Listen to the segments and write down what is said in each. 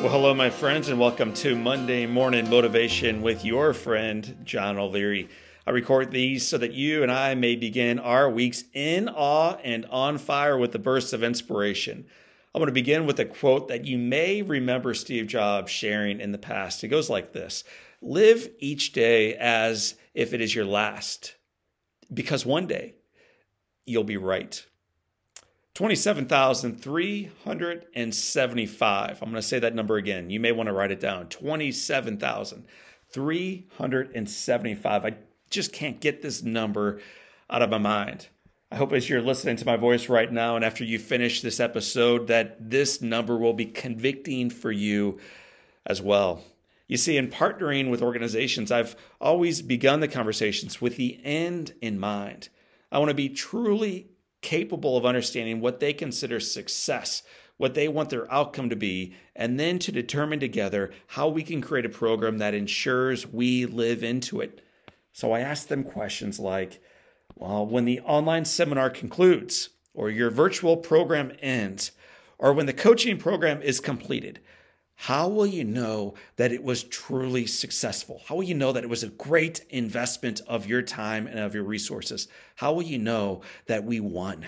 Well, hello, my friends, and welcome to Monday Morning Motivation with your friend, John O'Leary. I record these so that you and I may begin our weeks in awe and on fire with the bursts of inspiration. I'm going to begin with a quote that you may remember Steve Jobs sharing in the past. It goes like this Live each day as if it is your last, because one day you'll be right. 27,375. I'm going to say that number again. You may want to write it down. 27,375. I just can't get this number out of my mind. I hope as you're listening to my voice right now and after you finish this episode that this number will be convicting for you as well. You see, in partnering with organizations, I've always begun the conversations with the end in mind. I want to be truly capable of understanding what they consider success, what they want their outcome to be, and then to determine together how we can create a program that ensures we live into it. So I ask them questions like, well, when the online seminar concludes, or your virtual program ends, or when the coaching program is completed, how will you know that it was truly successful? How will you know that it was a great investment of your time and of your resources? How will you know that we won?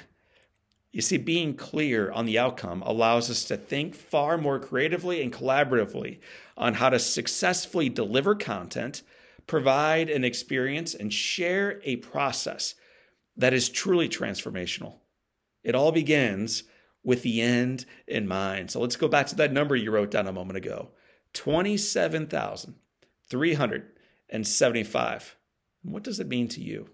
You see, being clear on the outcome allows us to think far more creatively and collaboratively on how to successfully deliver content, provide an experience, and share a process that is truly transformational. It all begins with the end in mind. So let's go back to that number you wrote down a moment ago 27,375. What does it mean to you?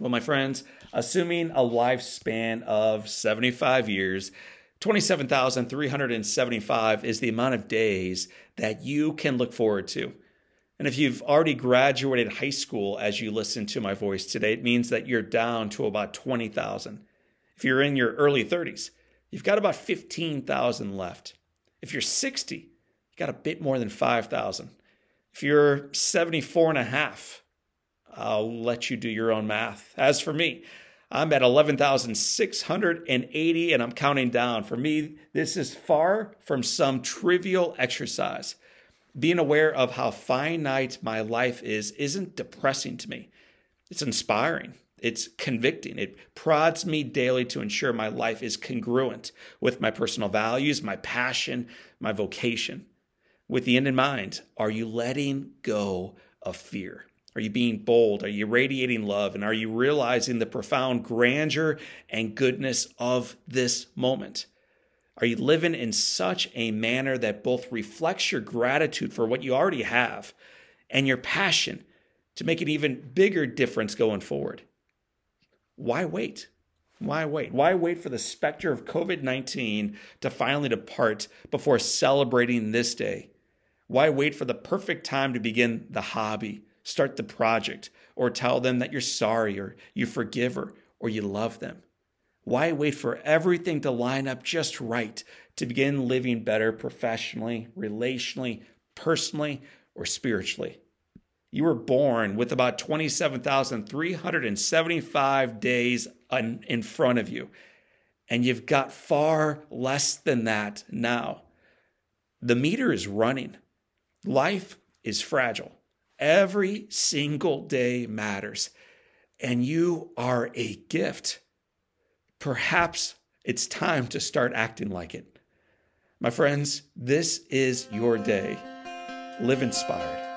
Well, my friends, assuming a lifespan of 75 years, 27,375 is the amount of days that you can look forward to. And if you've already graduated high school as you listen to my voice today, it means that you're down to about 20,000. If you're in your early 30s, you've got about 15,000 left. If you're 60, you got a bit more than 5,000. If you're 74 and a half, I'll let you do your own math. As for me, I'm at 11,680 and I'm counting down. For me, this is far from some trivial exercise. Being aware of how finite my life is isn't depressing to me, it's inspiring. It's convicting. It prods me daily to ensure my life is congruent with my personal values, my passion, my vocation. With the end in mind, are you letting go of fear? Are you being bold? Are you radiating love? And are you realizing the profound grandeur and goodness of this moment? Are you living in such a manner that both reflects your gratitude for what you already have and your passion to make an even bigger difference going forward? Why wait? Why wait? Why wait for the specter of COVID 19 to finally depart before celebrating this day? Why wait for the perfect time to begin the hobby, start the project, or tell them that you're sorry or you forgive her or you love them? Why wait for everything to line up just right to begin living better professionally, relationally, personally, or spiritually? You were born with about 27,375 days in front of you, and you've got far less than that now. The meter is running. Life is fragile. Every single day matters, and you are a gift. Perhaps it's time to start acting like it. My friends, this is your day. Live inspired.